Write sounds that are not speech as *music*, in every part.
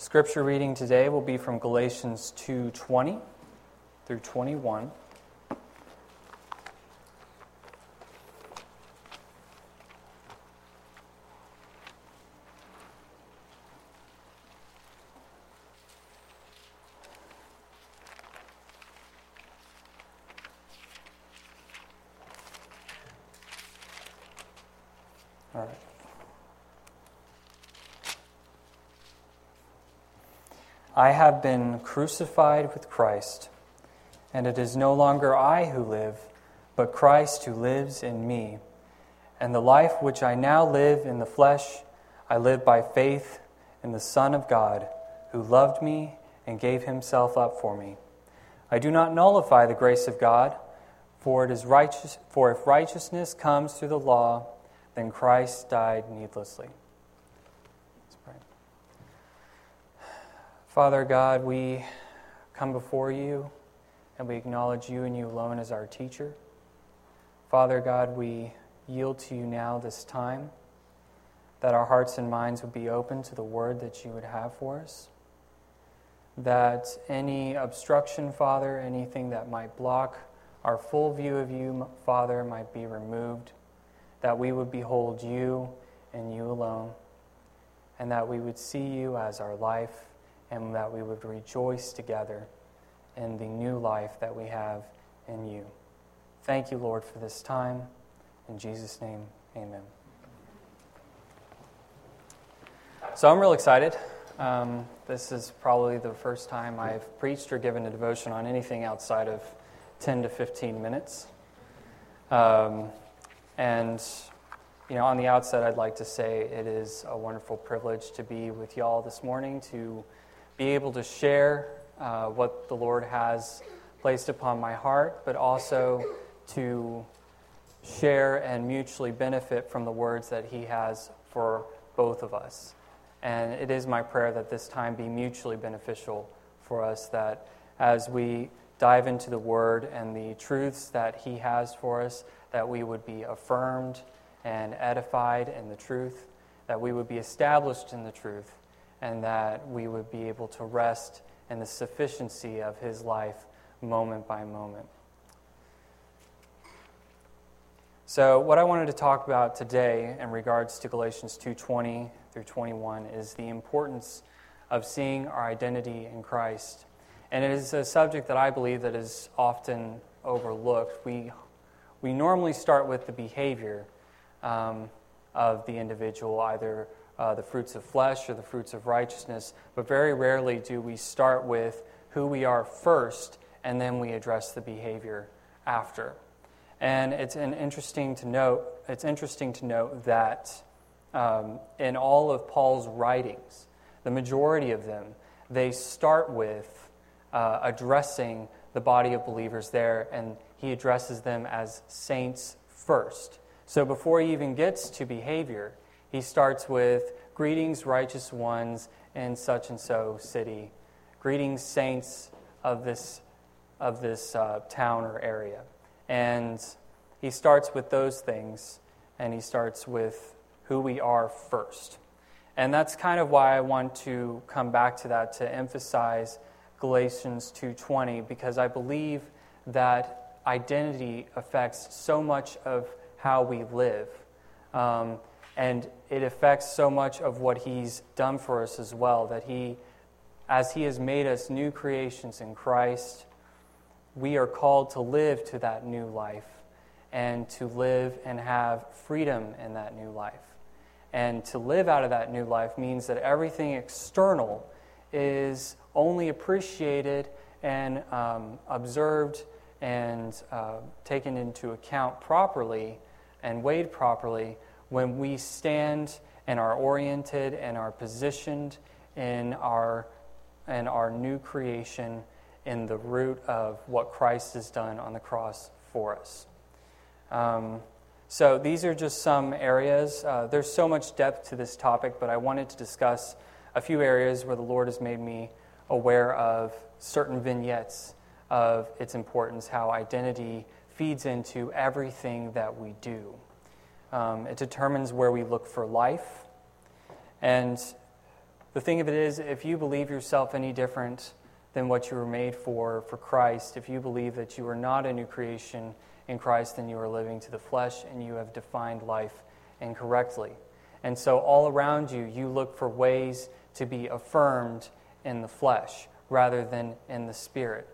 Scripture reading today will be from Galatians 2:20 through 21. I have been crucified with Christ, and it is no longer I who live, but Christ who lives in me. And the life which I now live in the flesh, I live by faith in the Son of God, who loved me and gave himself up for me. I do not nullify the grace of God, for it is righteous for if righteousness comes through the law, then Christ died needlessly. Let's pray. Father God, we come before you and we acknowledge you and you alone as our teacher. Father God, we yield to you now this time that our hearts and minds would be open to the word that you would have for us. That any obstruction, Father, anything that might block our full view of you, Father, might be removed that we would behold you and you alone, and that we would see you as our life, and that we would rejoice together in the new life that we have in you. Thank you, Lord, for this time. In Jesus' name, amen. So I'm real excited. Um, this is probably the first time I've preached or given a devotion on anything outside of 10 to 15 minutes. Um, and, you know, on the outset, I'd like to say it is a wonderful privilege to be with y'all this morning, to be able to share uh, what the Lord has placed upon my heart, but also to share and mutually benefit from the words that He has for both of us. And it is my prayer that this time be mutually beneficial for us, that as we dive into the Word and the truths that He has for us, that we would be affirmed and edified in the truth, that we would be established in the truth, and that we would be able to rest in the sufficiency of His life moment by moment. So, what I wanted to talk about today in regards to Galatians 2:20 through 21 is the importance of seeing our identity in Christ. And it is a subject that I believe that is often overlooked. We we normally start with the behavior um, of the individual, either uh, the fruits of flesh or the fruits of righteousness, but very rarely do we start with who we are first and then we address the behavior after. And it's an interesting to note. It's interesting to note that um, in all of Paul's writings, the majority of them, they start with uh, addressing the body of believers there and he addresses them as saints first. So before he even gets to behavior, he starts with greetings, righteous ones in such and so city. Greetings, saints of this, of this uh, town or area. And he starts with those things, and he starts with who we are first. And that's kind of why I want to come back to that to emphasize Galatians 2:20 because I believe that identity affects so much of how we live. Um, and it affects so much of what He's done for us as well. That He, as He has made us new creations in Christ, we are called to live to that new life and to live and have freedom in that new life. And to live out of that new life means that everything external is only appreciated and um, observed and uh, taken into account properly and weighed properly when we stand and are oriented and are positioned in our, in our new creation in the root of what Christ has done on the cross for us. Um, so these are just some areas. Uh, there's so much depth to this topic, but I wanted to discuss a few areas where the Lord has made me aware of certain vignettes of its importance, how identity feeds into everything that we do. Um, it determines where we look for life. And the thing of it is, if you believe yourself any different than what you were made for, for Christ, if you believe that you are not a new creation in Christ, then you are living to the flesh and you have defined life incorrectly. And so, all around you, you look for ways to be affirmed in the flesh rather than in the spirit.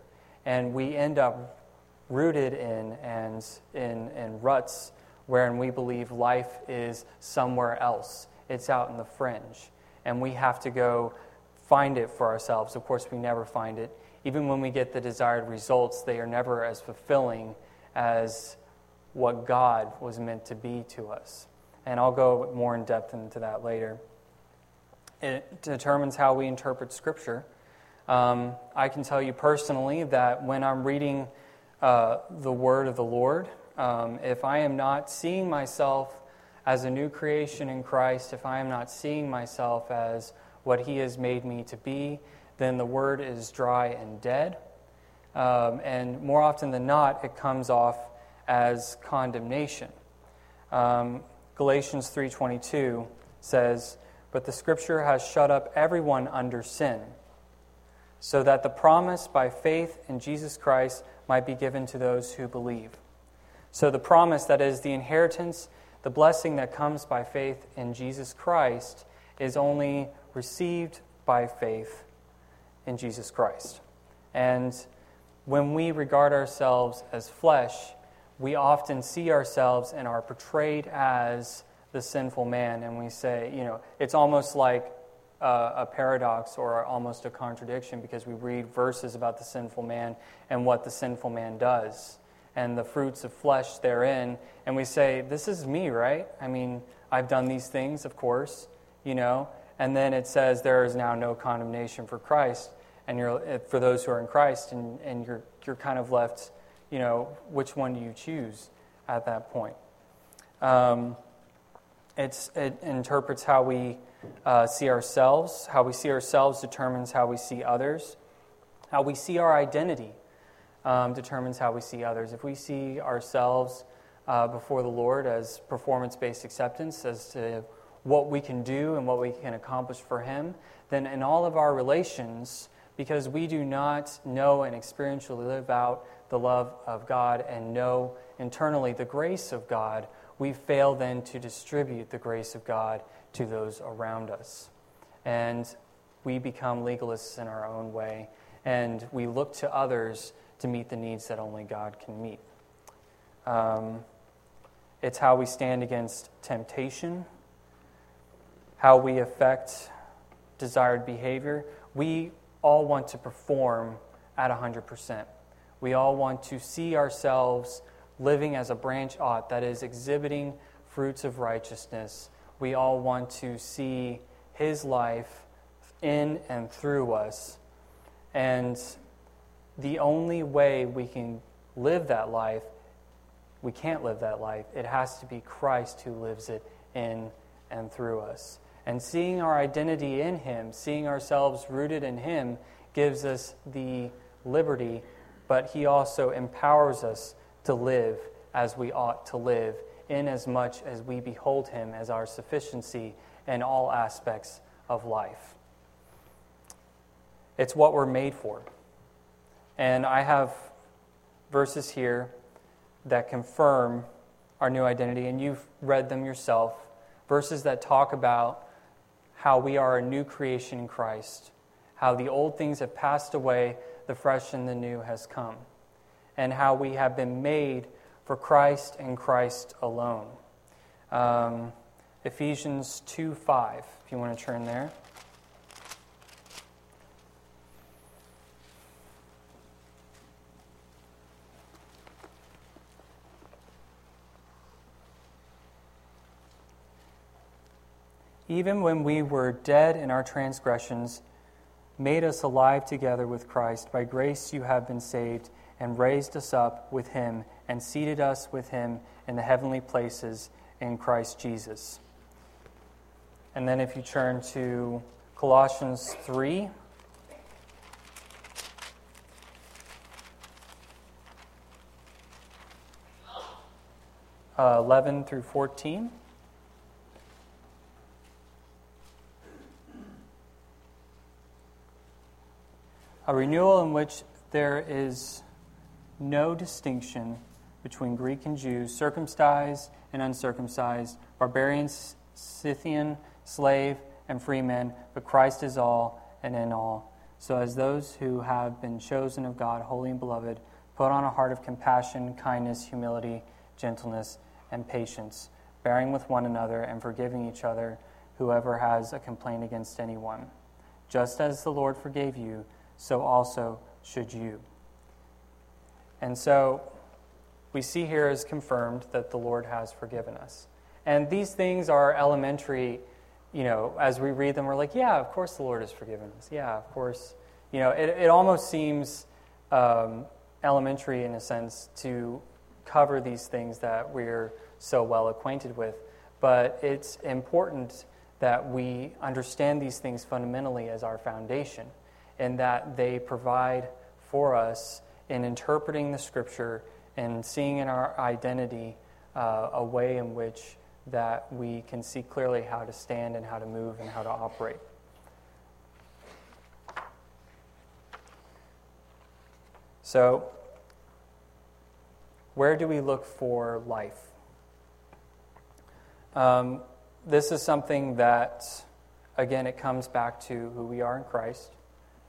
And we end up rooted in and in, in ruts wherein we believe life is somewhere else. It's out in the fringe. And we have to go find it for ourselves. Of course, we never find it. Even when we get the desired results, they are never as fulfilling as what God was meant to be to us. And I'll go more in depth into that later. It determines how we interpret Scripture. Um, I can tell you personally that when I'm reading uh, the Word of the Lord, um, if I am not seeing myself as a new creation in Christ, if I am not seeing myself as what He has made me to be, then the Word is dry and dead. Um, and more often than not, it comes off as condemnation. Um, Galatians 3:22 says, "But the Scripture has shut up everyone under sin, so that the promise by faith in Jesus Christ might be given to those who believe." So the promise that is the inheritance, the blessing that comes by faith in Jesus Christ, is only received by faith in Jesus Christ. And when we regard ourselves as flesh, we often see ourselves and are portrayed as the sinful man. And we say, you know, it's almost like a, a, paradox or almost a contradiction because we read verses about the sinful man and what the sinful man does and the fruits of flesh therein, and we say, This is me, right? I mean, I've done these things, of course, you know, and then it says, There is now no condemnation for Christ, and you're, eh, for those who are in Christ, and, and you're, you're kind of left, you know, which one do you choose at that point? Um, it interprets how we uh, see ourselves. How we see ourselves determines how we see others. How we see our identity um, determines how we see others. If we see ourselves uh, before the Lord as performance based acceptance, as to what we can do and what we can accomplish for Him, then in all of our relations, because we do not know and experientially live out the love of God and know internally the grace of God, we fail then to distribute the grace of God to those around us. And we become legalists in our own way, and we look to others to meet the needs that only God can meet. Um, it's how we stand against temptation, how we affect desired behavior. We all want to perform at 100%. We all want to see ourselves living as a branch ought, that is, exhibiting fruits of righteousness. We all want to see His life in and through us. And the only way we can live that life, we can't live that life. It has to be Christ who lives it in and through us. And seeing our identity in Him, seeing ourselves rooted in Him, gives us the liberty, but He also empowers us to live as we ought to live, in as much as we behold Him as our sufficiency in all aspects of life. It's what we're made for. And I have verses here that confirm our new identity, and you've read them yourself. Verses that talk about how we are a new creation in Christ, how the old things have passed away, the fresh and the new has come, and how we have been made for Christ and Christ alone. Um, Ephesians 2 5, if you want to turn there. Even when we were dead in our transgressions, made us alive together with Christ. By grace you have been saved, and raised us up with him, and seated us with him in the heavenly places in Christ Jesus. And then if you turn to Colossians 3. Uh, 11 through 14. A renewal in which there is no distinction between Greek and Jew, circumcised and uncircumcised, barbarian, Scythian, slave, and free men, but Christ is all and in all. So, as those who have been chosen of God, holy and beloved, put on a heart of compassion, kindness, humility, gentleness, and patience, bearing with one another and forgiving each other, whoever has a complaint against anyone. Just as the Lord forgave you, so also should you. And so, we see here is confirmed that the Lord has forgiven us. And these things are elementary, you know, as we read them, we're like, yeah, of course the Lord has forgiven us. Yeah, of course. You know, it, it almost seems um, elementary in a sense to cover these things that we're so well acquainted with. But it's important that we understand these things fundamentally as our foundation and that they provide for us in interpreting the scripture and seeing in our identity uh, a way in which that we can see clearly how to stand and how to move and how to operate. So, where do we look for life? Um, this is something that, again, it comes back to who we are in Christ.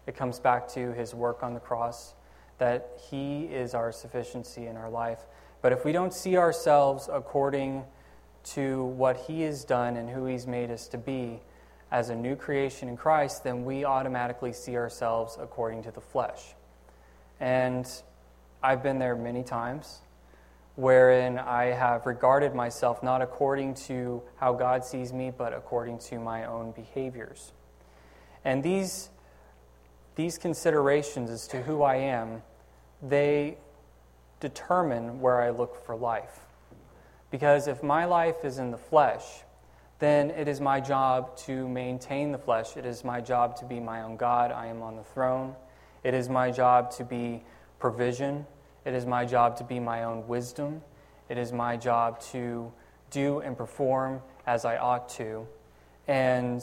It comes back to his work on the cross, that he is our sufficiency in our life. But if we don't see ourselves according to what He has done and who He's made us to be as a new creation in Christ, then we automatically see ourselves according to the flesh. And I've been there many times wherein I have regarded myself not according to how God sees me, but according to my own behaviors. And these, these considerations as to who I am, they determine where I look for life. Because if my life is in the flesh, then it is my job to maintain the flesh. It is my job to be my own God. I am on the throne. It is my job to be provision. It is my job to be my own wisdom. It is my job to do and perform as I ought to. And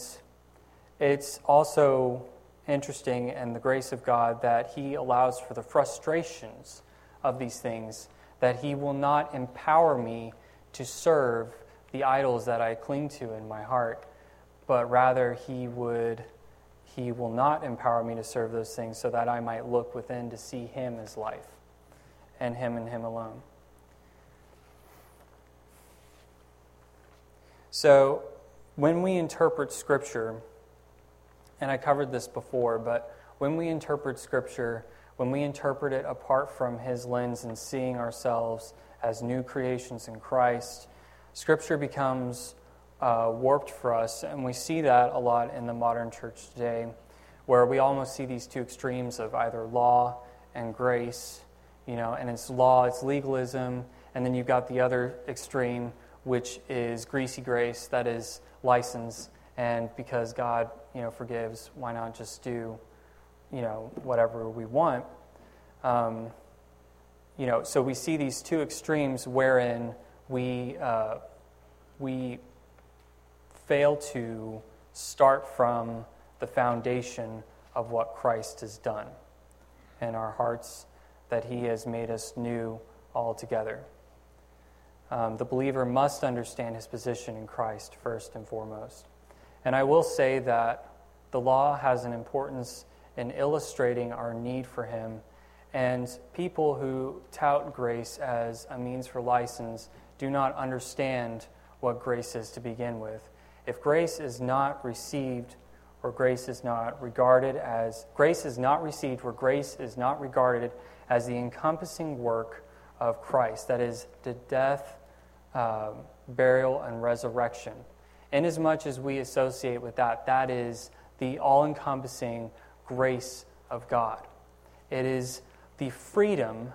it's also interesting and the grace of God that He allows for the frustrations of these things, that He will not empower me to serve the idols that I cling to in my heart, but rather he would he will not empower me to serve those things so that I might look within to see him as life and him and him alone. So, when we interpret Scripture, and I covered this before, but when we interpret Scripture, when we interpret it apart from His lens and seeing ourselves as new creations in Christ, Scripture becomes uh, warped for us, and we see that a lot in the modern church today, where we almost see these two extremes of either law and grace, you know, and it's law, it's legalism, and then you've got the other extreme, which is greasy grace, that is license, and because God, you know, forgives, why not just do, you know, whatever we want? Um, you know, so we see these two extremes wherein we, uh, we fail to start from the foundation of what Christ has done in our hearts, that He has made us new altogether. Um, the believer must understand his position in Christ first and foremost. And I will say that the law has an importance in illustrating our need for Him and people who tout grace as a means for license do not understand what grace is to begin with. If grace is not received or grace is not regarded as, grace is not received where grace is not regarded as the encompassing work of Christ, that is, the death, uh, burial, and resurrection. Inasmuch as we associate with that, that is the all encompassing grace of God. It is the freedom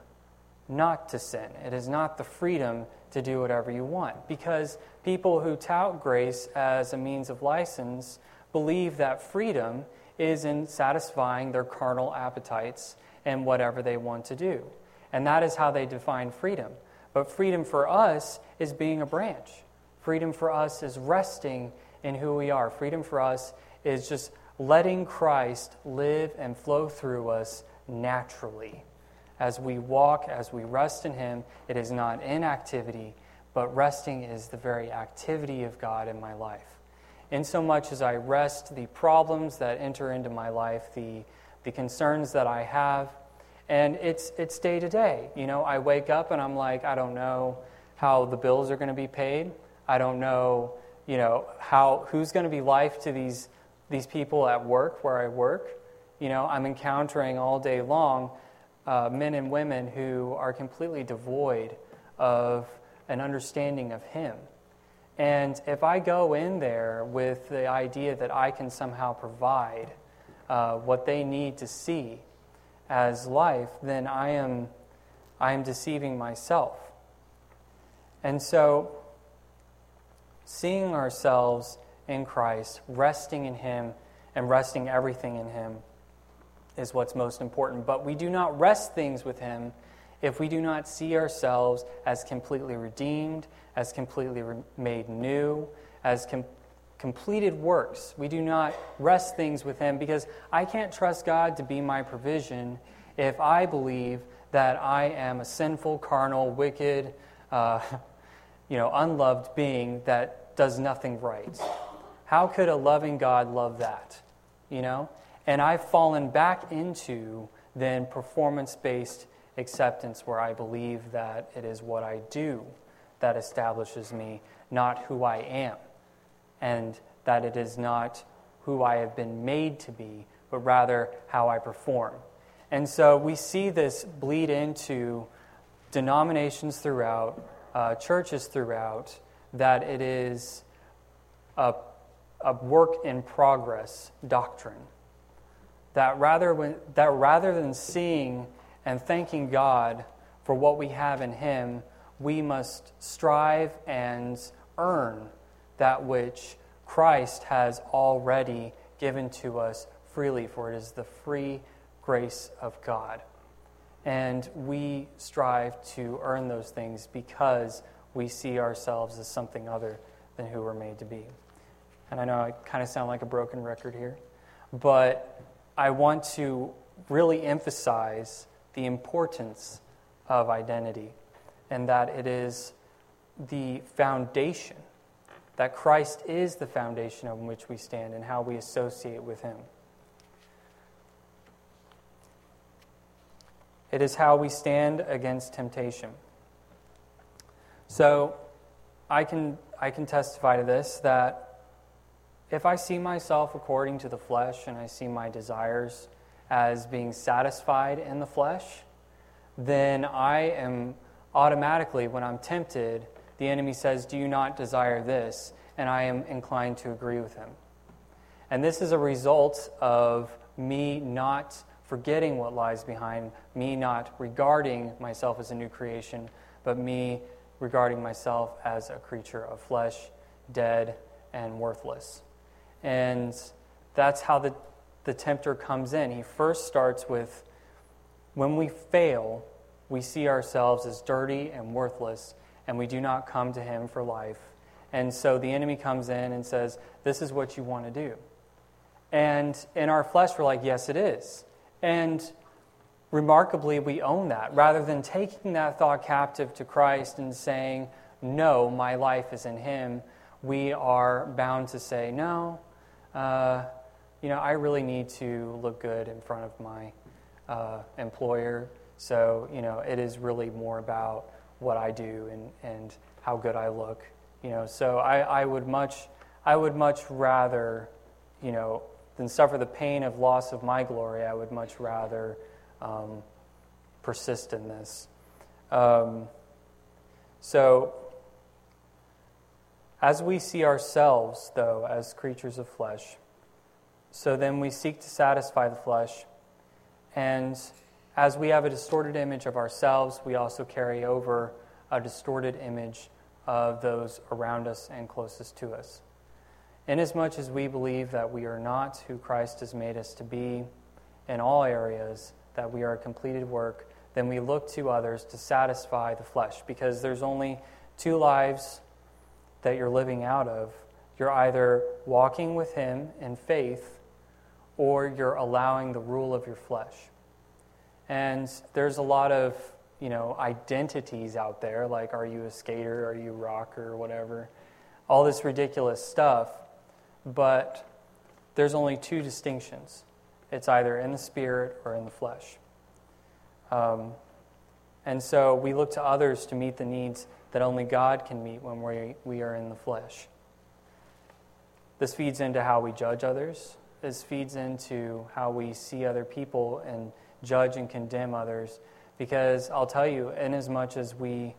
not to sin. It is not the freedom to do whatever you want. Because people who tout grace as a means of license believe that freedom is in satisfying their carnal appetites and whatever they want to do. And that is how they define freedom. But freedom for us is being a branch. Freedom for us is resting in who we are. Freedom for us is just letting Christ live and flow through us naturally. As we walk, as we rest in Him, it is not inactivity, but resting is the very activity of God in my life. In so much as I rest, the problems that enter into my life, the, the concerns that I have, and it's, it's day to day. You know, I wake up and I'm like, I don't know how the bills are going to be paid. I don't know, you know, how, who's going to be life to these, these people at work where I work. You know, I'm encountering all day long uh, men and women who are completely devoid of an understanding of Him. And if I go in there with the idea that I can somehow provide uh, what they need to see as life, then I am, I am deceiving myself. And so, seeing ourselves in Christ, resting in Him, and resting everything in Him is what's most important. But we do not rest things with Him if we do not see ourselves as completely redeemed, as completely re- made new, as com- completed works. We do not rest things with Him because I can't trust God to be my provision if I believe that I am a sinful, carnal, wicked, uh, *laughs* you know, unloved being that does nothing right. How could a loving God love that? You know? And I've fallen back into then performance based acceptance where I believe that it is what I do that establishes me, not who I am. And that it is not who I have been made to be, but rather how I perform. And so we see this bleed into denominations throughout, uh, churches throughout, that it is a, a work in progress doctrine that rather, when, that rather than seeing and thanking God for what we have in Him, we must strive and earn that which Christ has already given to us freely, for it is the free grace of God. And we strive to earn those things because we see ourselves as something other than who we're made to be. And I know I kind of sound like a broken record here, but I want to really emphasize the importance of identity and that it is the foundation, that Christ is the foundation on which we stand and how we associate with Him. It is how we stand against temptation. So, I can, I can testify to this that if I see myself according to the flesh and I see my desires as being satisfied in the flesh, then I am automatically, when I'm tempted, the enemy says, Do you not desire this? And I am inclined to agree with him. And this is a result of me not forgetting what lies behind, me not regarding myself as a new creation, but me regarding myself as a creature of flesh, dead, and worthless. And that's how the, the tempter comes in. He first starts with when we fail, we see ourselves as dirty and worthless, and we do not come to him for life. And so the enemy comes in and says, This is what you want to do. And in our flesh, we're like, Yes, it is. And remarkably, we own that. Rather than taking that thought captive to Christ and saying, No, my life is in Him, we are bound to say, No, uh, you know, I really need to look good in front of my uh, employer. So, you know, it is really more about what I do and, and how good I look. You know, so I, I would much I would much rather, you know, than suffer the pain of loss of my glory. I would much rather um, persist in this. Um, so as we see ourselves, though, as creatures of flesh, so then we seek to satisfy the flesh. And as we have a distorted image of ourselves, we also carry over a distorted image of those around us and closest to us. Inasmuch as we believe that we are not who Christ has made us to be in all areas, that we are a completed work, then we look to others to satisfy the flesh because there's only two lives that you're living out of, you're either walking with Him in faith or you're allowing the rule of your flesh. And there's a lot of, you know, identities out there, like are you a skater, are you a rocker, or whatever. All this ridiculous stuff. But there's only two distinctions it's either in the spirit or in the flesh. Um, and so we look to others to meet the needs that only God can meet when we, we are in the flesh. This feeds into how we judge others. This feeds into how we see other people and judge and condemn others. Because I'll tell you, inasmuch as we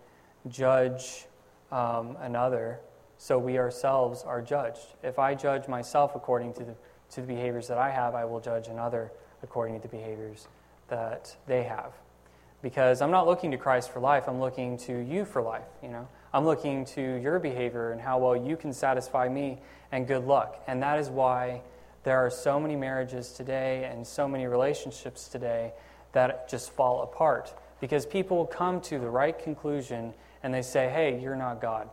judge um, another, so we ourselves are judged. If I judge myself according to the, to the behaviors that I have, I will judge another according to the behaviors that they have. Because I'm not looking to Christ for life, I'm looking to you for life, you know. I'm looking to your behavior and how well you can satisfy me and good luck. And that is why there are so many marriages today and so many relationships today that just fall apart because people come to the right conclusion and they say, hey, you're not God.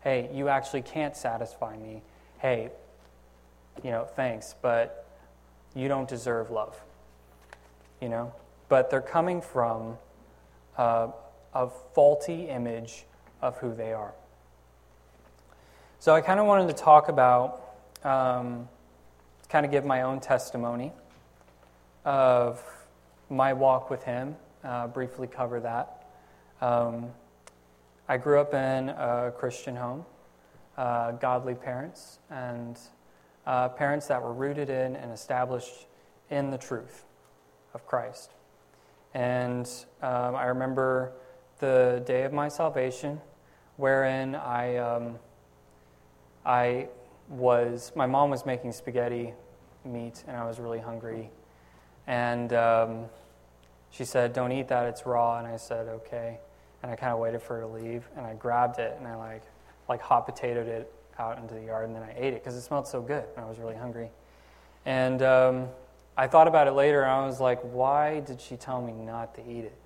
Hey, you actually can't satisfy me. Hey, you know, thanks, but you don't deserve love. You know? But they're coming from uh, a faulty image of who they are. So I kind of wanted to talk about um, kind of give my own testimony of my walk with Him, uh, briefly cover that. Um, I grew up in a Christian home, uh, godly parents, and uh, parents that were rooted in and established in the truth of Christ. And um, I remember the day of my salvation, wherein I, um, I was my mom was making spaghetti meat, and I was really hungry. And um, she said, "Don't eat that; it's raw." And I said, "Okay." And I kind of waited for her to leave, and I grabbed it and I like like hot potatoed it out into the yard, and then I ate it because it smelled so good, and I was really hungry. And um, I thought about it later, and I was like, "Why did she tell me not to eat it?"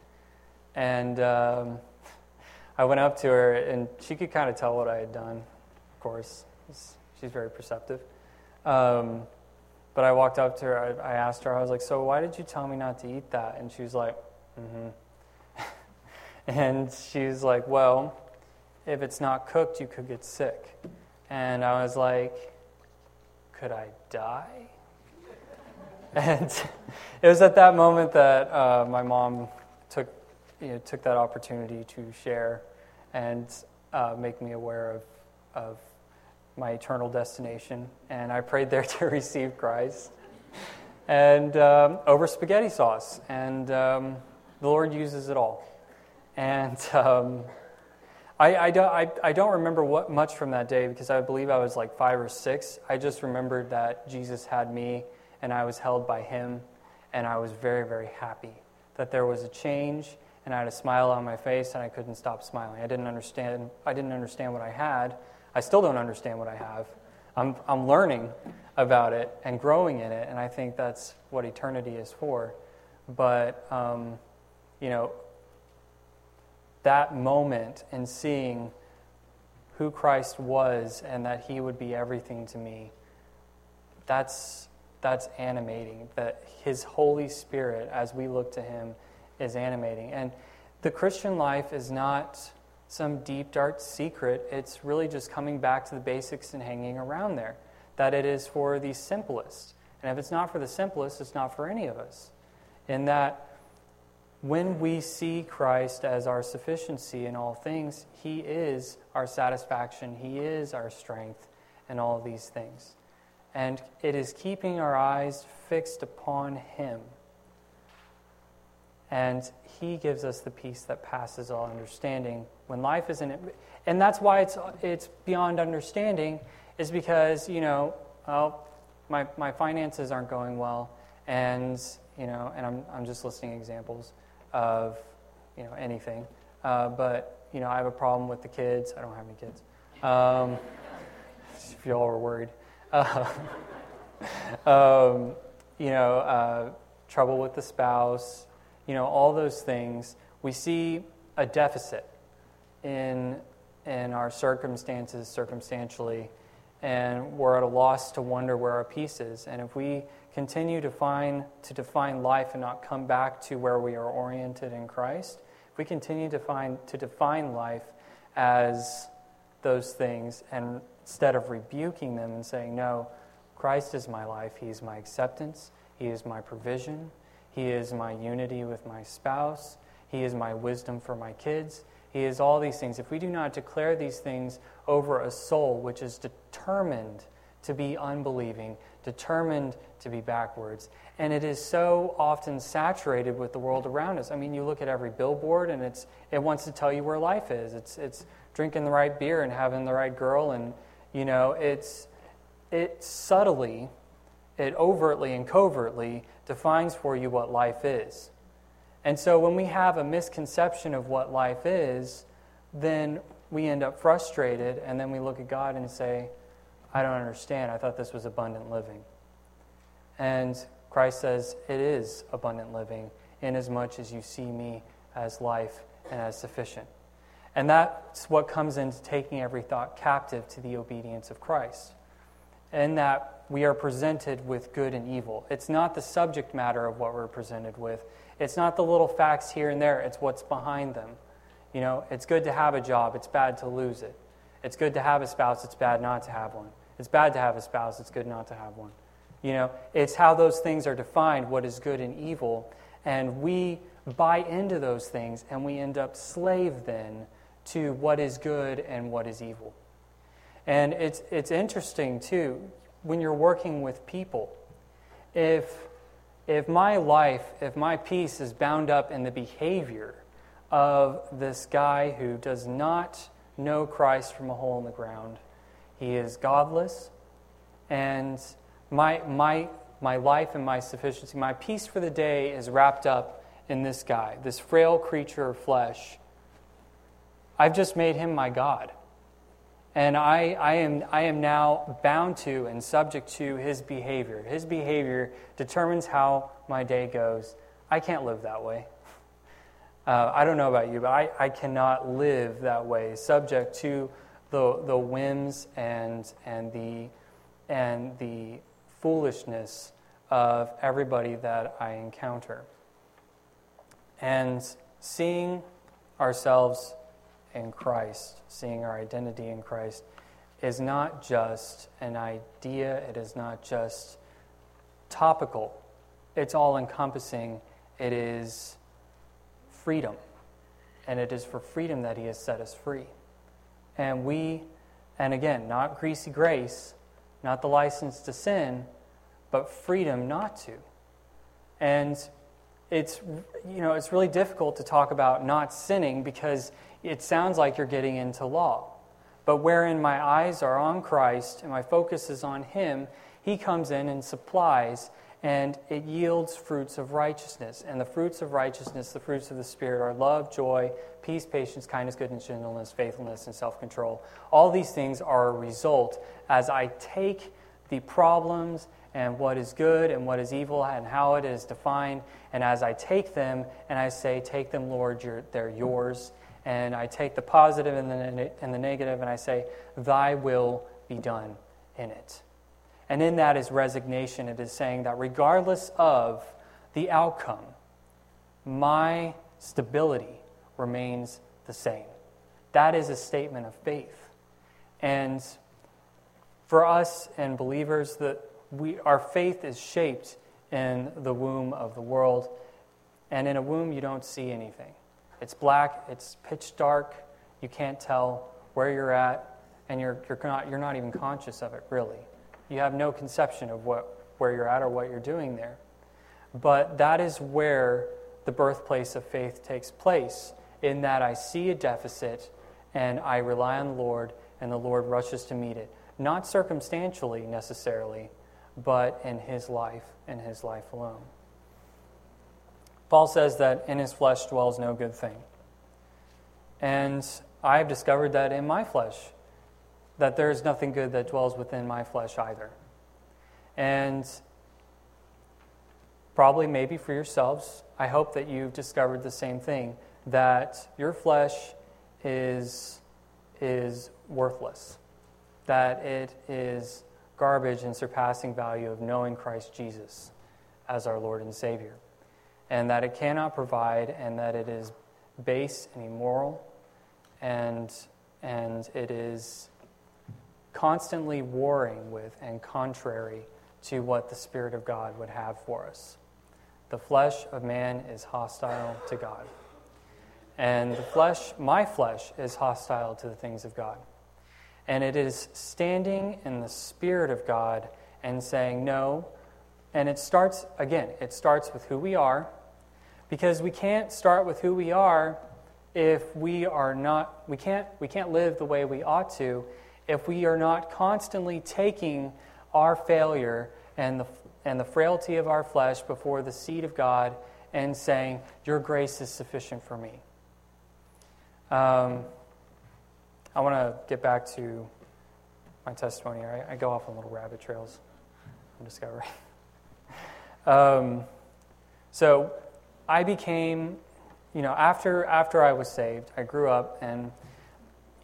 And um, *laughs* I went up to her, and she could kind of tell what I had done. Of course, She's very perceptive. Um, but I walked up to her. I, I, asked her. I was like, "So why did you tell me not to eat that?" And she was like, "Mm-hmm." *laughs* and she was like, "Well, if it's not cooked, you could get sick." And I was like, "Could I die?" *laughs* and it was at that moment that uh, my mom took you know, took that opportunity to share and uh, make me aware of of my eternal destination, and I prayed there *laughs* to receive Christ. And um, over spaghetti sauce, and um, the Lord uses it all. And um, I, I, don't, I, I don't remember what much from that day because I believe I was like five or six. I just remembered that Jesus had me, and I was held by Him, and I was very, very happy that there was a change, and I had a smile on my face, and I couldn't stop smiling. I didn't understand. I didn't understand what I had, I still don't understand what I have. I'm, I'm learning about it and growing in it, and I think that's what eternity is for. But, um, you know, that moment and seeing who Christ was and that he would be everything to me, that's, that's animating. That his Holy Spirit, as we look to him, is animating. And the Christian life is not some deep, dark secret. It's really just coming back to the basics and hanging around there. That it is for the simplest. And if it's not for the simplest, it's not for any of us. In that, when we see Christ as our sufficiency in all things, He is our satisfaction, He is our strength, and all these things. And it is keeping our eyes fixed upon Him and He gives us the peace that passes all understanding when life isn't. And that's why it's, it's beyond understanding, is because, you know, well, my, my finances aren't going well, and, you know, and I'm, I'm just listing examples of, you know, anything. Uh, but, you know, I have a problem with the kids. I don't have any kids. Um, if y'all are worried. Uh, *laughs* um, you know, uh, trouble with the spouse, you know, all those things, we see a deficit in, in our circumstances circumstantially, and we're at a loss to wonder where our peace is. And if we continue to find to define life and not come back to where we are oriented in Christ, if we continue to find to define life as those things and instead of rebuking them and saying, No, Christ is my life, He is my acceptance, He is my provision, He is my unity with my spouse, He is my wisdom for my kids, He is all these things. If we do not declare these things over a soul which is determined to be unbelieving, determined to be backwards. And it is so often saturated with the world around us. I mean, you look at every billboard and it's, it wants to tell you where life is. It's, it's drinking the right beer and having the right girl. And, you know, it's, it subtly, it overtly and covertly defines for you what life is. And so when we have a misconception of what life is, then we end up frustrated and then we look at God and say, I don't understand. I thought this was abundant living. And Christ says, It is abundant living, inasmuch as you see me as life and as sufficient. And that's what comes into taking every thought captive to the obedience of Christ. In that we are presented with good and evil. It's not the subject matter of what we're presented with, it's not the little facts here and there, it's what's behind them. You know, it's good to have a job, it's bad to lose it. It's good to have a spouse, it's bad not to have one. It's bad to have a spouse, it's good not to have one. You know, it's how those things are defined, what is good and evil. And we buy into those things and we end up slave then to what is good and what is evil. And it's, it's interesting, too, when you're working with people. If, if my life, if my peace is bound up in the behavior of this guy who does not know Christ from a hole in the ground, he is godless, and my, my, my life and my sufficiency, my peace for the day is wrapped up in this guy, this frail creature of flesh. I've just made him my God. And I, I, am, I am now bound to and subject to his behavior. His behavior determines how my day goes. I can't live that way. Uh, I don't know about you, but I, I cannot live that way, subject to the, the whims and, and, the, and the foolishness of everybody that I encounter. And seeing ourselves in Christ, seeing our identity in Christ, is not just an idea, it is not just topical, it's all encompassing. It is freedom. And it is for freedom that He has set us free. And we, and again, not greasy grace, not the license to sin, but freedom not to. And it's, you know, it's really difficult to talk about not sinning because it sounds like you're getting into law. But wherein my eyes are on Christ and my focus is on Him, He comes in and supplies and it yields fruits of righteousness. And the fruits of righteousness, the fruits of the Spirit, are love, joy, peace, patience, kindness, goodness, gentleness, faithfulness, and self control. All these things are a result as I take the problems and what is good and what is evil and how it is defined, and as I take them and I say, Take them, Lord, they're yours. And I take the positive and the, and the negative and I say, Thy will be done in it. And in that is resignation. It is saying that regardless of the outcome, my stability remains the same. That is a statement of faith. And for us and believers, that we, our faith is shaped in the womb of the world. And in a womb, you don't see anything. It's black, it's pitch dark, you can't tell where you're at, and you're, you're, not, you're not even conscious of it, really. You have no conception of what, where you're at or what you're doing there. But that is where the birthplace of faith takes place, in that I see a deficit and I rely on the Lord, and the Lord rushes to meet it. Not circumstantially necessarily, but in his life, in his life alone. Paul says that in his flesh dwells no good thing. And I've discovered that in my flesh that there is nothing good that dwells within my flesh either. And probably, maybe for yourselves, I hope that you've discovered the same thing that your flesh is, is worthless, that it is garbage and surpassing value of knowing Christ Jesus as our Lord and Savior, and that it cannot provide, and that it is base and immoral, and, and it is constantly warring with and contrary to what the Spirit of God would have for us. The flesh of man is hostile to God. And the flesh, my flesh, is hostile to the things of God. And it is standing in the Spirit of God and saying, no. And it starts, again, it starts with who we are, because we can't start with who we are if we are not, we can't, we can't live the way we ought to if we are not constantly taking our failure and the, and the frailty of our flesh before the seat of God and saying, Your grace is sufficient for me. Um, I want to get back to my testimony. I, I, go off on little rabbit trails I'm discovering. *laughs* um, so I became, you know, after, after I was saved, I grew up and,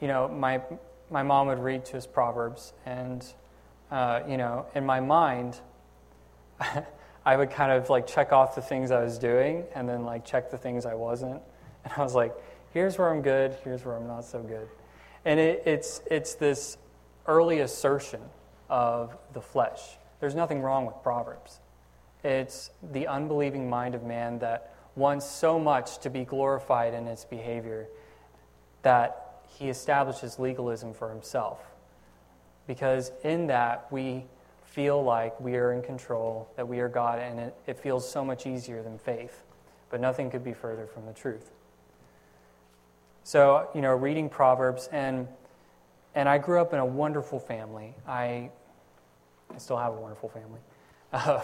you know, my, my mom would read to us Proverbs. And, uh, you know, in my mind, *laughs* I would kind of like check off the things I was doing and then like check the things I wasn't. *laughs* And I was like, here's where I'm good, here's where I'm not so good. And it, it's, it's this early assertion of the flesh. There's nothing wrong with Proverbs. It's the unbelieving mind of man that wants so much to be glorified in its behavior that he establishes legalism for himself. Because in that, we feel like we are in control, that we are God, and it, it feels so much easier than faith. But nothing could be further from the truth. So, you know, reading Proverbs, and, and I grew up in a wonderful family. I, I still have a wonderful family. Uh,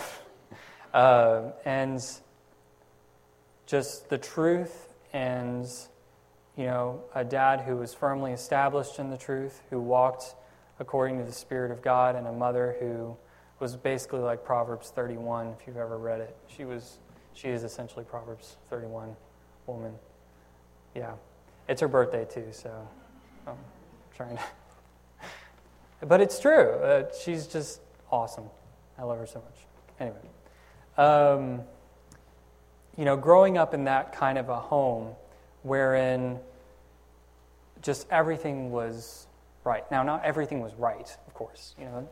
*laughs* uh, and just the truth and you know, a dad who was firmly established in the truth, who walked according to the Spirit of God, and a mother who was basically like Proverbs 31, if you've ever read it. She was she is essentially Proverbs 31 woman. Yeah. It's her birthday too, so I'm trying to *laughs* But it's true. Uh, she's just awesome. I love her so much. Anyway. Um, you know, growing up in that kind of a home, wherein just everything was right. Now, not everything was right, of course. You know,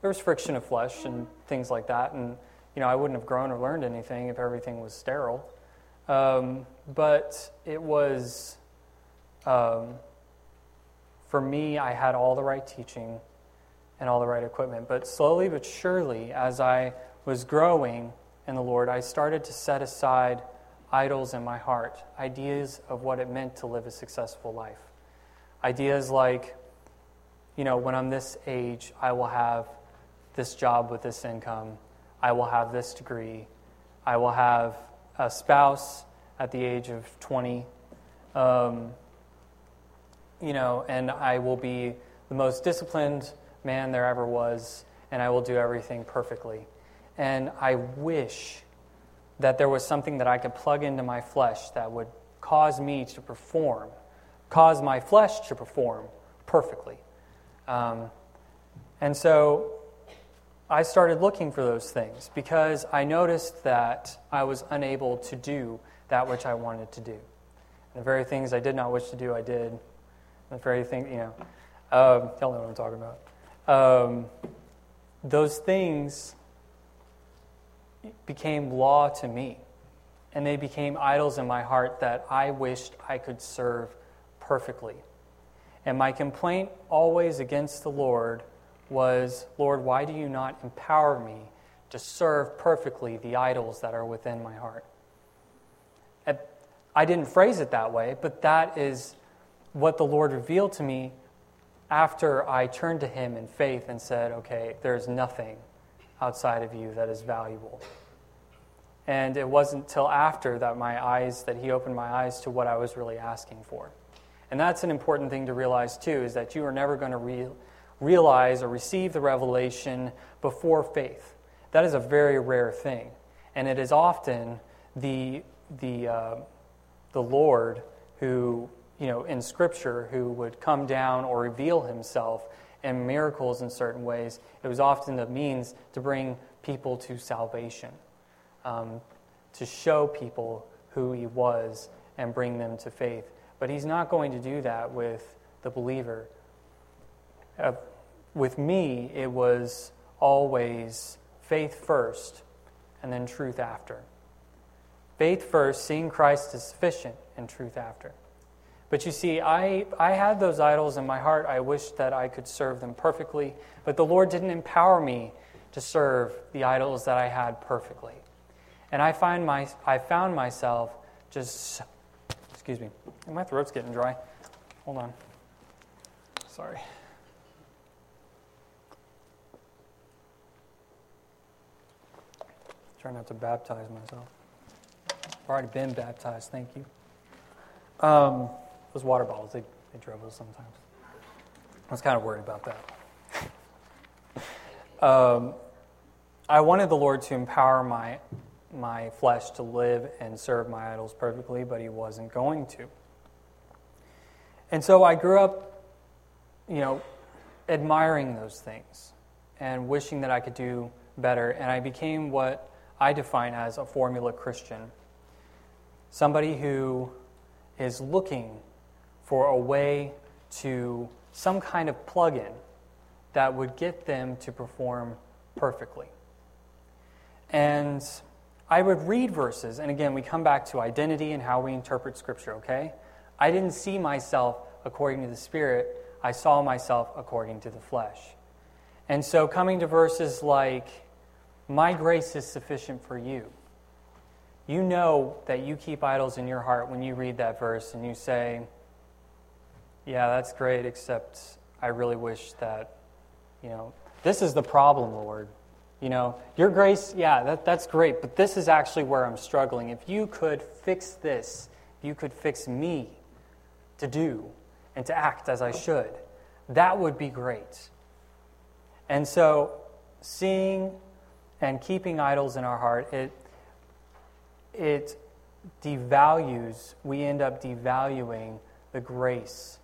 there was friction of flesh and things like that, and you know, I wouldn't have grown or learned anything if everything was sterile. Um, but it was, um, for me, I had all the right teaching and all the right equipment. But slowly but surely, as I was growing in the Lord, I started to set aside idols in my heart, ideas of what it meant to live a successful life. Ideas like, you know, when I'm this age, I will have this job with this income, I will have this degree, I will have a spouse at the age of 20, um, you know, and I will be the most disciplined man there ever was, and I will do everything perfectly. And I wish that there was something that I could plug into my flesh that would cause me to perform, cause my flesh to perform perfectly. Um, and so I started looking for those things because I noticed that I was unable to do that which I wanted to do. And the very things I did not wish to do, I did. The very thing, you know, um, y'all know what I'm talking about. Um, those things became law to me. And they became idols in my heart that I wished I could serve perfectly. And my complaint always against the Lord was, Lord, why do you not empower me to serve perfectly the idols that are within my heart? I didn't phrase it that way, but that is what the Lord revealed to me after I turned to Him in faith and said, okay, there's nothing outside of you that is valuable. And it wasn't till after that my eyes that he opened my eyes to what I was really asking for. And that's an important thing to realize too is that you are never going to re- realize or receive the revelation before faith. That is a very rare thing. And it is often the the uh, the Lord who, you know, in scripture who would come down or reveal himself and miracles in certain ways, it was often the means to bring people to salvation, um, to show people who he was and bring them to faith. But he's not going to do that with the believer. Uh, with me, it was always faith first and then truth after. Faith first, seeing Christ is sufficient, and truth after. But you see, I, I had those idols in my heart. I wished that I could serve them perfectly, but the Lord didn't empower me to serve the idols that I had perfectly. And I, find my, I found myself just, excuse me, my throat's getting dry. Hold on. Sorry. Try not to baptize myself. I've already been baptized, thank you. Um, those water bottles, they, they dribble sometimes. I was kind of worried about that. *laughs* um, I wanted the Lord to empower my, my flesh to live and serve my idols perfectly, but He wasn't going to. And so I grew up, you know, admiring those things and wishing that I could do better. And I became what I define as a formula Christian somebody who is looking for a way to some kind of plug in that would get them to perform perfectly. And I would read verses, and again, we come back to identity and how we interpret Scripture, okay? I didn't see myself according to the Spirit, I saw myself according to the flesh. And so, coming to verses like, My grace is sufficient for you you know that you keep idols in your heart when you read that verse and you say, Yeah, that's great, except I really wish that, you know, this is the problem, Lord. You know, your grace, yeah, that, that's great, but this is actually where I'm struggling. If you could fix this, if you could fix me to do and to act as I should, that would be great. And so, seeing and keeping idols in our heart, it, it devalues, we end up devaluing the grace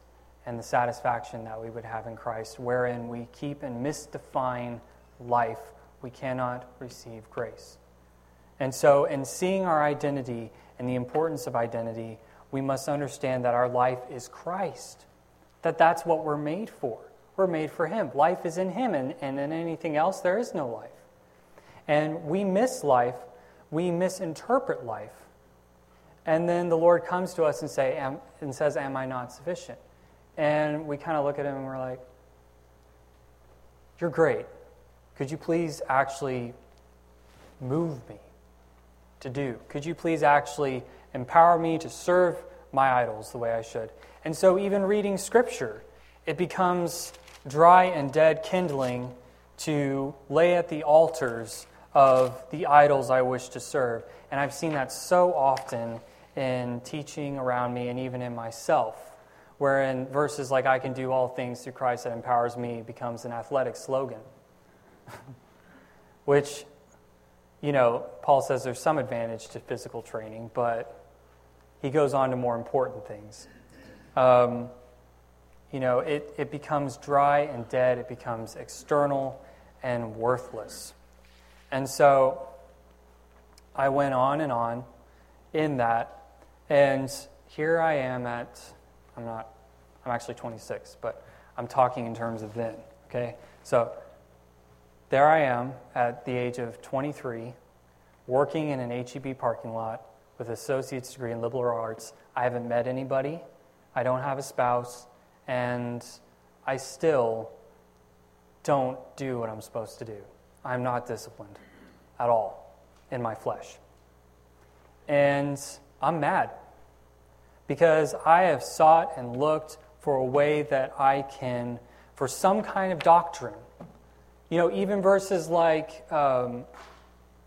and the satisfaction that we would have in Christ, wherein we keep and misdefine life, we cannot receive grace. And so, in seeing our identity and the importance of identity, we must understand that our life is Christ, that that's what we're made for. We're made for Him. Life is in Him, and, and in anything else, there is no life. And we miss life we misinterpret life. And then the Lord comes to us and, say, and says, Am I not sufficient? And we kind of look at him and we're like, You're great. Could you please actually move me to do? Could you please actually empower me to serve my idols the way I should? And so, even reading Scripture, it becomes dry and dead kindling to lay at the altars of the idols I wish to serve. And I've seen that so often in teaching around me and even in myself, wherein verses like, I can do all things through Christ that empowers me, becomes an athletic slogan. *laughs* Which, you know, Paul says there's some advantage to physical training, but he goes on to more important things. Um, you know, it, it becomes dry and dead, it becomes external and worthless. And so I went on and on in that. And here I am at, I'm not, I'm actually 26, but I'm talking in terms of then, okay? So there I am at the age of 23, working in an HEB parking lot with an associate's degree in liberal arts. I haven't met anybody, I don't have a spouse, and I still don't do what I'm supposed to do. I'm not disciplined at all in my flesh. And I'm mad because I have sought and looked for a way that I can, for some kind of doctrine. You know, even verses like, um,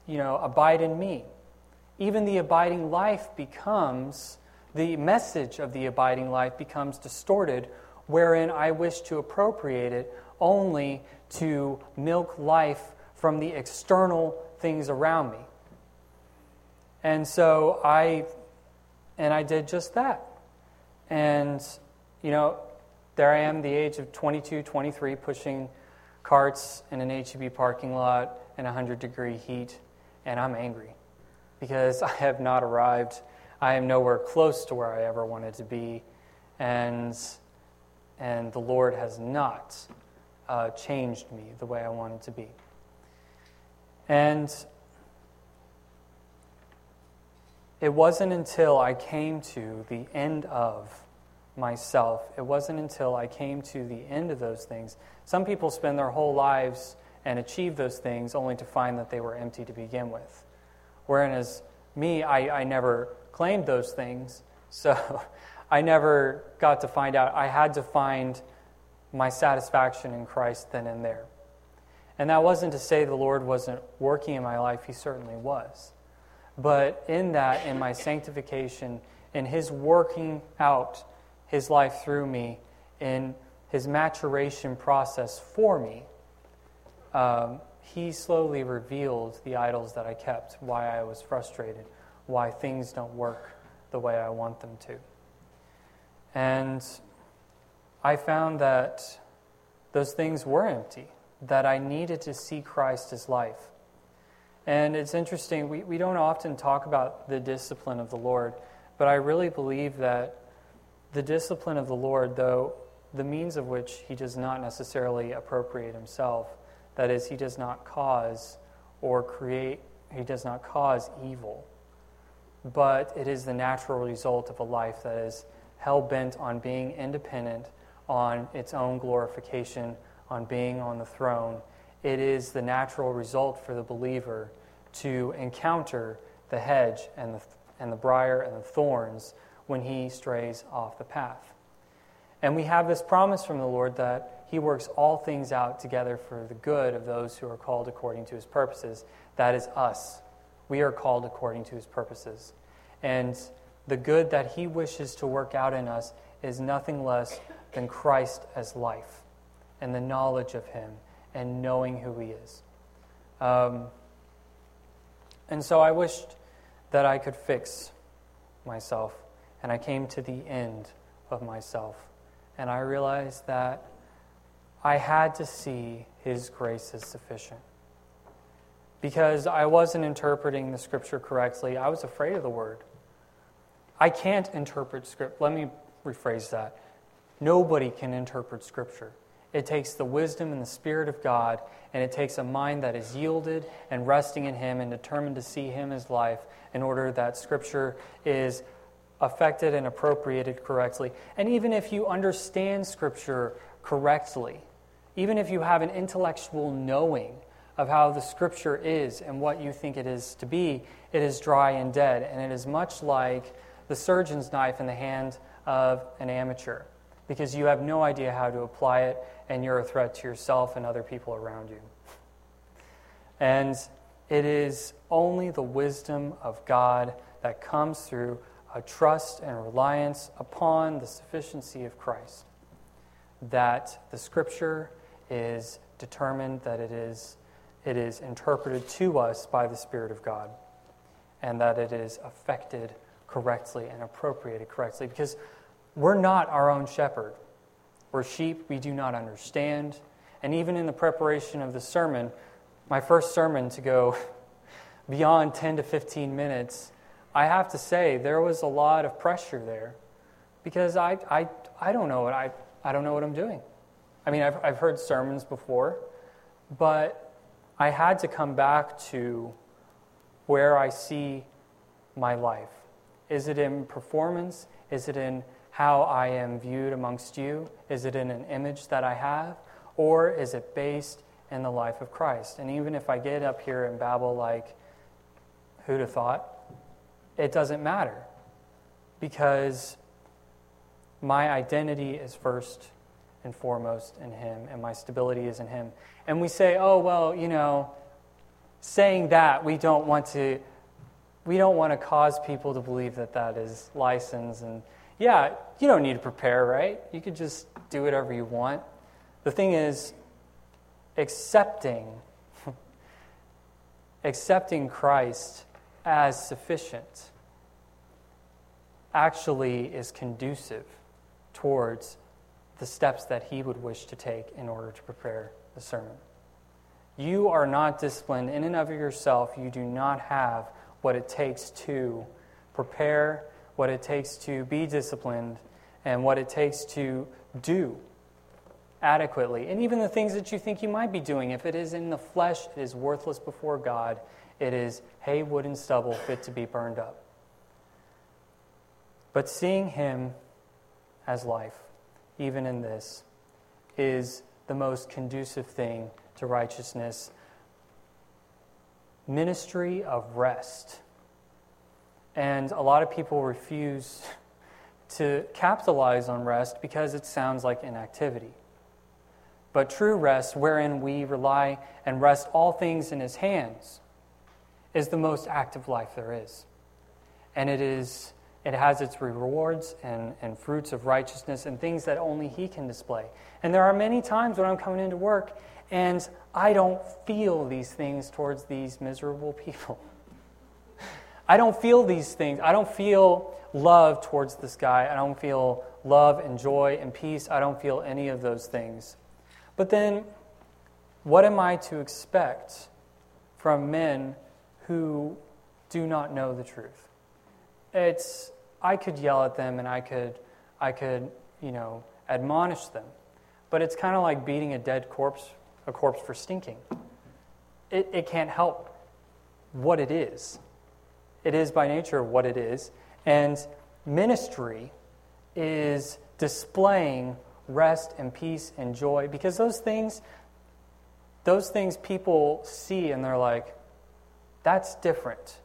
you know, abide in me. Even the abiding life becomes, the message of the abiding life becomes distorted, wherein I wish to appropriate it only to milk life from the external things around me. And so I and I did just that. And you know, there I am, the age of 22, 23, pushing carts in an HEB parking lot in 100 degree heat, and I'm angry because *laughs* I have not arrived. I am nowhere close to where I ever wanted to be, and, and the Lord has not uh, changed me the way I wanted to be. And it wasn't until I came to the end of myself, it wasn't until I came to the end of those things. Some people spend their whole lives and achieve those things only to find that they were empty to begin with. Whereas me, I, I never claimed those things, so *laughs* I never got to find out. I had to find my satisfaction in Christ then and there. And that wasn't to say the Lord wasn't working in my life, He certainly was. But in that, in my sanctification, in His working out His life through me, in His maturation process for me, um, He slowly revealed the idols that I kept, why I was frustrated, why things don't work the way I want them to. And I found that those things were empty that I needed to see Christ as life. And it's interesting, we, we don't often talk about the discipline of the Lord, but I really believe that the discipline of the Lord, though the means of which he does not necessarily appropriate himself, that is, he does not cause or create, he does not cause evil, but it is the natural result of a life that is hell bent on being independent, on its own glorification on being on the throne, it is the natural result for the believer to encounter the hedge and the, and the briar and the thorns when he strays off the path. And we have this promise from the Lord that he works all things out together for the good of those who are called according to his purposes. That is us. We are called according to his purposes. And the good that he wishes to work out in us is nothing less than Christ as life and the knowledge of Him and knowing who He is. Um, and so I wished that I could fix myself, and I came to the end of myself. And I realized that I had to see His grace as sufficient. Because I wasn't interpreting the scripture correctly, I was afraid of the word. I can't interpret script. Let me rephrase that. Nobody can interpret scripture. It takes the wisdom and the Spirit of God, and it takes a mind that is yielded and resting in Him and determined to see Him as life in order that Scripture is affected and appropriated correctly. And even if you understand Scripture correctly, even if you have an intellectual knowing of how the Scripture is and what you think it is to be, it is dry and dead. And it is much like the surgeon's knife in the hand of an amateur because you have no idea how to apply it and you're a threat to yourself and other people around you. And it is only the wisdom of God that comes through a trust and reliance upon the sufficiency of Christ that the scripture is determined that it is it is interpreted to us by the spirit of God and that it is affected correctly and appropriated correctly because we're not our own shepherd. We're sheep we do not understand. And even in the preparation of the sermon, my first sermon to go *laughs* beyond 10 to 15 minutes, I have to say there was a lot of pressure there because I, I, I don't know what I, I don't know what I'm doing. I mean, I've, I've heard sermons before, but I had to come back to where I see my life. Is it in performance? Is it in how I am viewed amongst you? Is it in an image that I have? Or is it based in the life of Christ? And even if I get up here and babble like, who'd have thought? It doesn't matter because my identity is first and foremost in Him, and my stability is in Him. And we say, oh, well, you know, saying that, we don't want to. We don't want to cause people to believe that that is license and yeah, you don't need to prepare, right? You could just do whatever you want. The thing is, accepting *laughs* accepting Christ as sufficient actually is conducive towards the steps that he would wish to take in order to prepare the sermon. You are not disciplined in and of yourself. You do not have what it takes to prepare, what it takes to be disciplined, and what it takes to do adequately. And even the things that you think you might be doing, if it is in the flesh, it is worthless before God. It is hay, wood, and stubble fit to be burned up. But seeing Him as life, even in this, is the most conducive thing to righteousness. Ministry of rest. And a lot of people refuse to capitalize on rest because it sounds like inactivity. But true rest, wherein we rely and rest all things in His hands, is the most active life there is. And it is it has its rewards and, and fruits of righteousness and things that only He can display. And there are many times when I'm coming into work and I don't feel these things towards these miserable *laughs* people. I don't feel these things. I don't feel love towards this guy. I don't feel love and joy and peace. I don't feel any of those things. But then, what am I to expect from men who do not know the truth? It's I could yell at them and I could I could, you know, admonish them. But it's kind of like beating a dead corpse a corpse for stinking. It, it can't help what it is. It is by nature what it is. And ministry is displaying rest and peace and joy because those things those things people see and they're like that's different.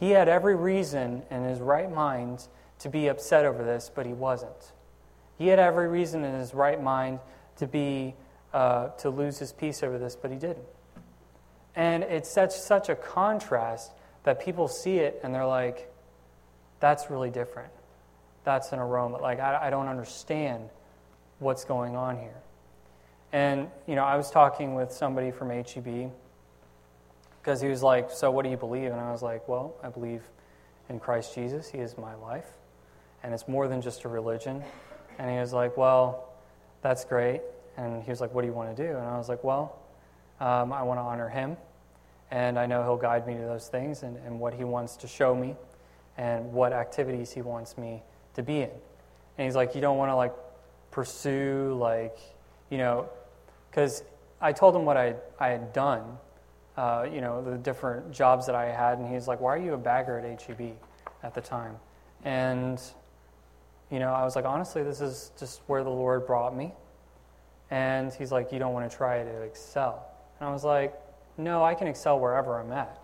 He had every reason in his right mind to be upset over this but he wasn't. He had every reason in his right mind to be uh, to lose his peace over this but he didn't. And it's such such a contrast that people see it and they're like that's really different that's an aroma like I, I don't understand what's going on here. And, you know, I was talking with somebody from HEB because he was like, So what do you believe? And I was like, Well, I believe in Christ Jesus. He is my life. And it's more than just a religion. And he was like, Well, that's great. And he was like, What do you want to do? And I was like, Well, um, I want to honor him. And I know he'll guide me to those things and, and what he wants to show me and what activities he wants me to be in. And he's like, You don't want to like pursue, like, you know, because I told him what I, I had done, uh, you know, the different jobs that I had, and he's like, Why are you a bagger at HEB at the time? And, you know, I was like, Honestly, this is just where the Lord brought me. And he's like, You don't want to try to excel. And I was like, No, I can excel wherever I'm at.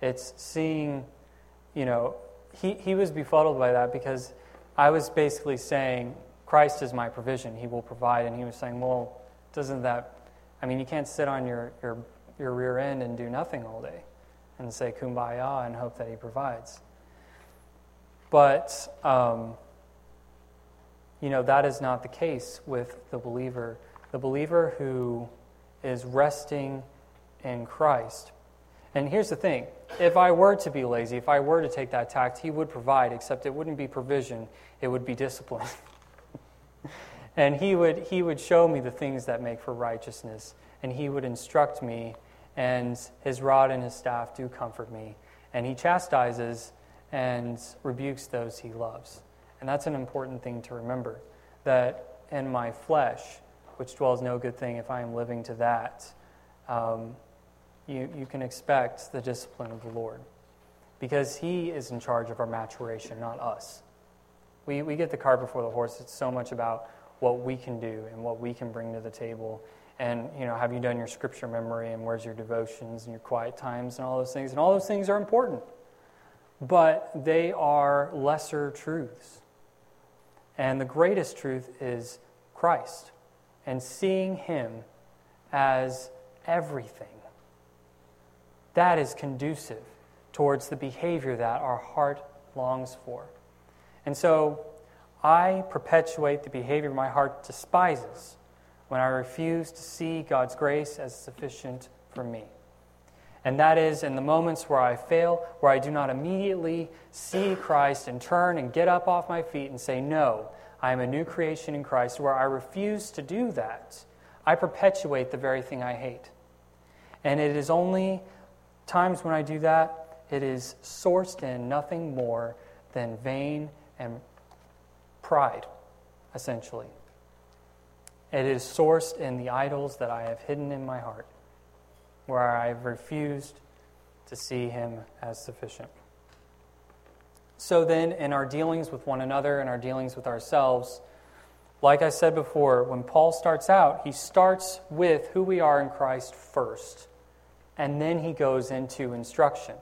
It's seeing, you know, he, he was befuddled by that because I was basically saying, Christ is my provision. He will provide. And he was saying, well, doesn't that, I mean, you can't sit on your, your, your rear end and do nothing all day and say kumbaya and hope that he provides. But, um, you know, that is not the case with the believer. The believer who is resting in Christ. And here's the thing if I were to be lazy, if I were to take that tact, he would provide, except it wouldn't be provision, it would be discipline. *laughs* and he would, he would show me the things that make for righteousness, and he would instruct me, and his rod and his staff do comfort me. And he chastises and rebukes those he loves. And that's an important thing to remember that in my flesh, which dwells no good thing, if I am living to that, um, you, you can expect the discipline of the Lord. Because he is in charge of our maturation, not us. We, we get the cart before the horse. It's so much about what we can do and what we can bring to the table. And, you know, have you done your scripture memory and where's your devotions and your quiet times and all those things? And all those things are important. But they are lesser truths. And the greatest truth is Christ and seeing Him as everything. That is conducive towards the behavior that our heart longs for. And so I perpetuate the behavior my heart despises when I refuse to see God's grace as sufficient for me. And that is in the moments where I fail, where I do not immediately see Christ and turn and get up off my feet and say, No, I am a new creation in Christ, where I refuse to do that, I perpetuate the very thing I hate. And it is only times when I do that, it is sourced in nothing more than vain and pride, essentially. It is sourced in the idols that I have hidden in my heart, where I have refused to see Him as sufficient. So then, in our dealings with one another and our dealings with ourselves, like I said before, when Paul starts out, he starts with who we are in Christ first, and then he goes into instruction.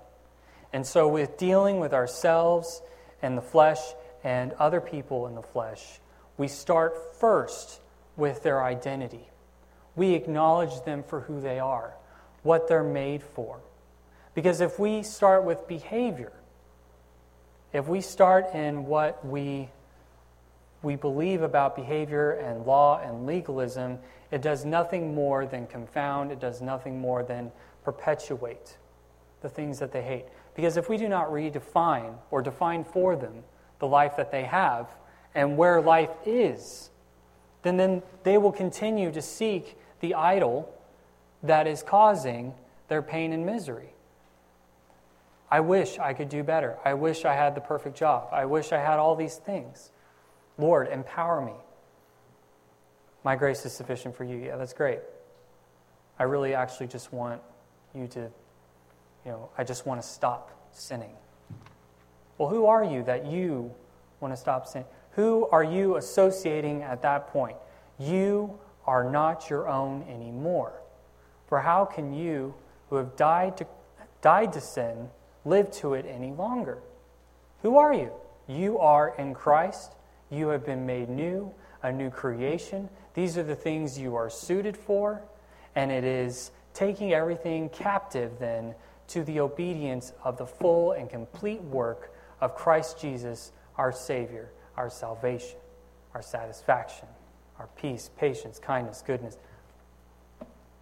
And so, with dealing with ourselves and the flesh and other people in the flesh, we start first with their identity. We acknowledge them for who they are, what they're made for. Because if we start with behavior, if we start in what we, we believe about behavior and law and legalism, it does nothing more than confound, it does nothing more than perpetuate the things that they hate. Because if we do not redefine or define for them the life that they have and where life is, then, then they will continue to seek the idol that is causing their pain and misery. I wish I could do better. I wish I had the perfect job. I wish I had all these things. Lord, empower me. My grace is sufficient for you. Yeah, that's great. I really actually just want you to, you know, I just want to stop sinning. Well, who are you that you want to stop sinning? Who are you associating at that point? You are not your own anymore. For how can you, who have died to, died to sin, live to it any longer? Who are you? You are in Christ. You have been made new, a new creation. These are the things you are suited for. And it is taking everything captive then to the obedience of the full and complete work of Christ Jesus, our Savior our salvation, our satisfaction, our peace, patience, kindness, goodness.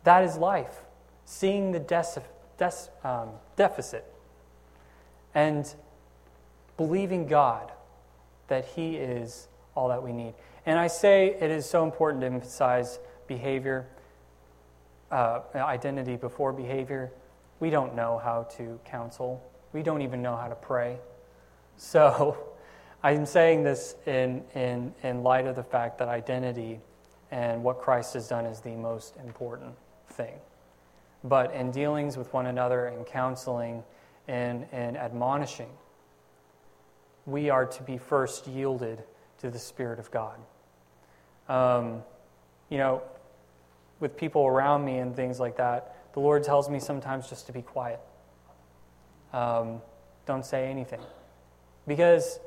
That is life, seeing the um, deficit and believing God that He is all that we need. And I say it is so important to emphasize behavior, uh, identity before behavior. We don't know how to counsel, we don't even know how to pray. So, *laughs* I'm saying this in, in, in light of the fact that identity and what Christ has done is the most important thing. But in dealings with one another and counseling and, and admonishing, we are to be first yielded to the Spirit of God. Um, you know, with people around me and things like that, the Lord tells me sometimes just to be quiet. Um, don't say anything. Because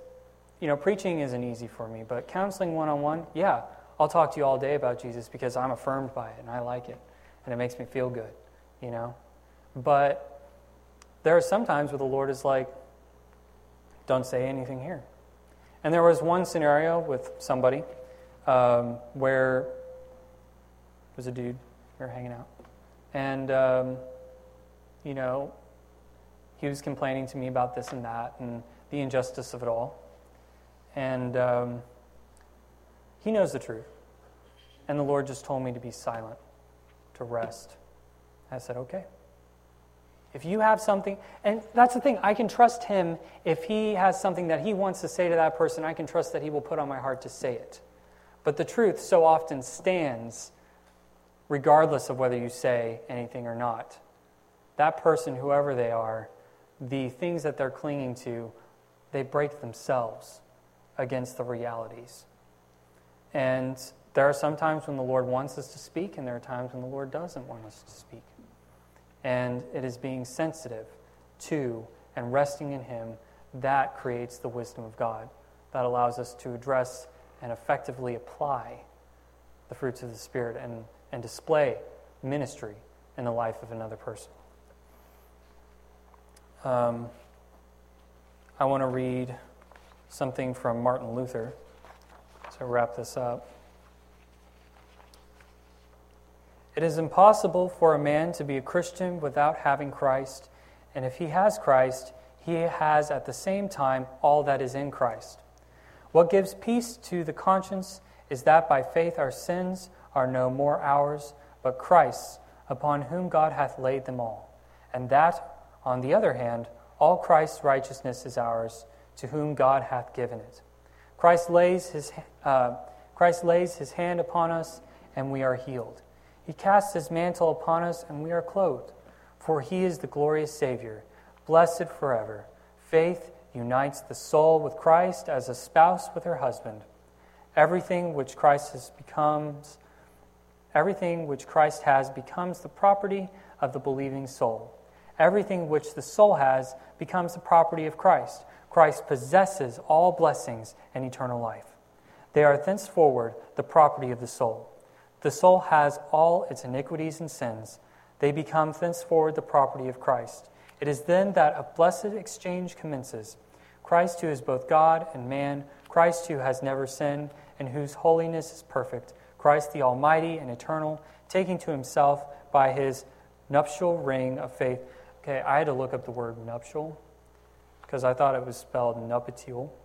you know, preaching isn't easy for me, but counseling one on one, yeah, I'll talk to you all day about Jesus because I'm affirmed by it and I like it and it makes me feel good, you know? But there are some times where the Lord is like, don't say anything here. And there was one scenario with somebody um, where was a dude, we were hanging out, and, um, you know, he was complaining to me about this and that and the injustice of it all. And um, he knows the truth. And the Lord just told me to be silent, to rest. I said, okay. If you have something, and that's the thing, I can trust him if he has something that he wants to say to that person, I can trust that he will put on my heart to say it. But the truth so often stands regardless of whether you say anything or not. That person, whoever they are, the things that they're clinging to, they break themselves against the realities. And there are some times when the Lord wants us to speak, and there are times when the Lord doesn't want us to speak. And it is being sensitive to and resting in Him that creates the wisdom of God, that allows us to address and effectively apply the fruits of the Spirit and, and display ministry in the life of another person. Um, I want to read something from Martin Luther to wrap this up. It is impossible for a man to be a Christian without having Christ, and if he has Christ, he has at the same time all that is in Christ. What gives peace to the conscience is that by faith our sins are no more ours, but Christ's, upon whom God hath laid them all. And that, on the other hand, all Christ's righteousness is ours, to whom God hath given it. Christ lays his, uh, Christ lays his hand upon us, and we are healed. He casts his mantle upon us, and we are clothed. For he is the glorious Savior, blessed forever. Faith unites the soul with Christ as a spouse with her husband. Everything which Christ has becomes everything which Christ has becomes the property of the believing soul. Everything which the soul has becomes the property of Christ. Christ possesses all blessings and eternal life. They are thenceforward the property of the soul. The soul has all its iniquities and sins. They become thenceforward the property of Christ. It is then that a blessed exchange commences. Christ, who is both God and man, Christ, who has never sinned, and whose holiness is perfect, Christ, the Almighty and eternal, taking to himself by his nuptial ring of faith. Okay, I had to look up the word nuptial because I thought it was spelled nuptial,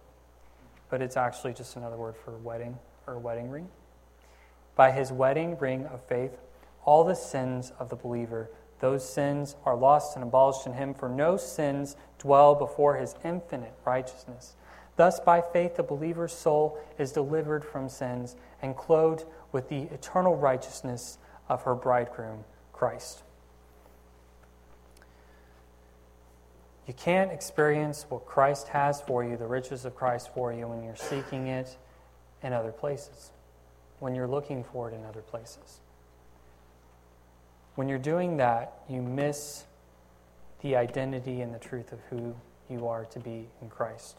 but it's actually just another word for wedding or wedding ring. By his wedding ring of faith, all the sins of the believer those sins are lost and abolished in him, for no sins dwell before his infinite righteousness. Thus, by faith, the believer's soul is delivered from sins and clothed with the eternal righteousness of her bridegroom, Christ. You can't experience what Christ has for you, the riches of Christ for you, when you're seeking it in other places, when you're looking for it in other places. When you're doing that, you miss the identity and the truth of who you are to be in Christ.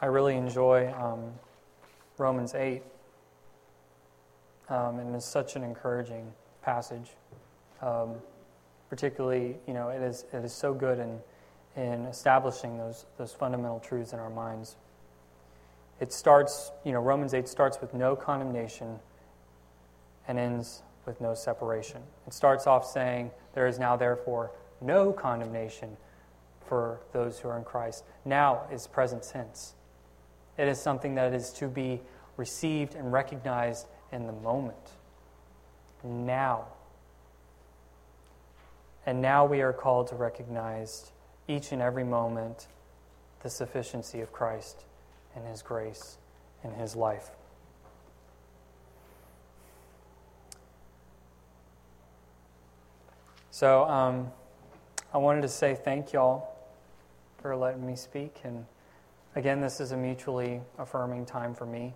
I really enjoy um, Romans 8, um, and it's such an encouraging passage. Um, particularly, you know, it is, it is so good in, in establishing those, those fundamental truths in our minds it starts, you know, Romans 8 starts with no condemnation and ends with no separation. It starts off saying, There is now, therefore, no condemnation for those who are in Christ. Now is present tense. It is something that is to be received and recognized in the moment. Now. And now we are called to recognize each and every moment the sufficiency of Christ and His grace and His life. So um, I wanted to say thank y'all for letting me speak. And again, this is a mutually affirming time for me.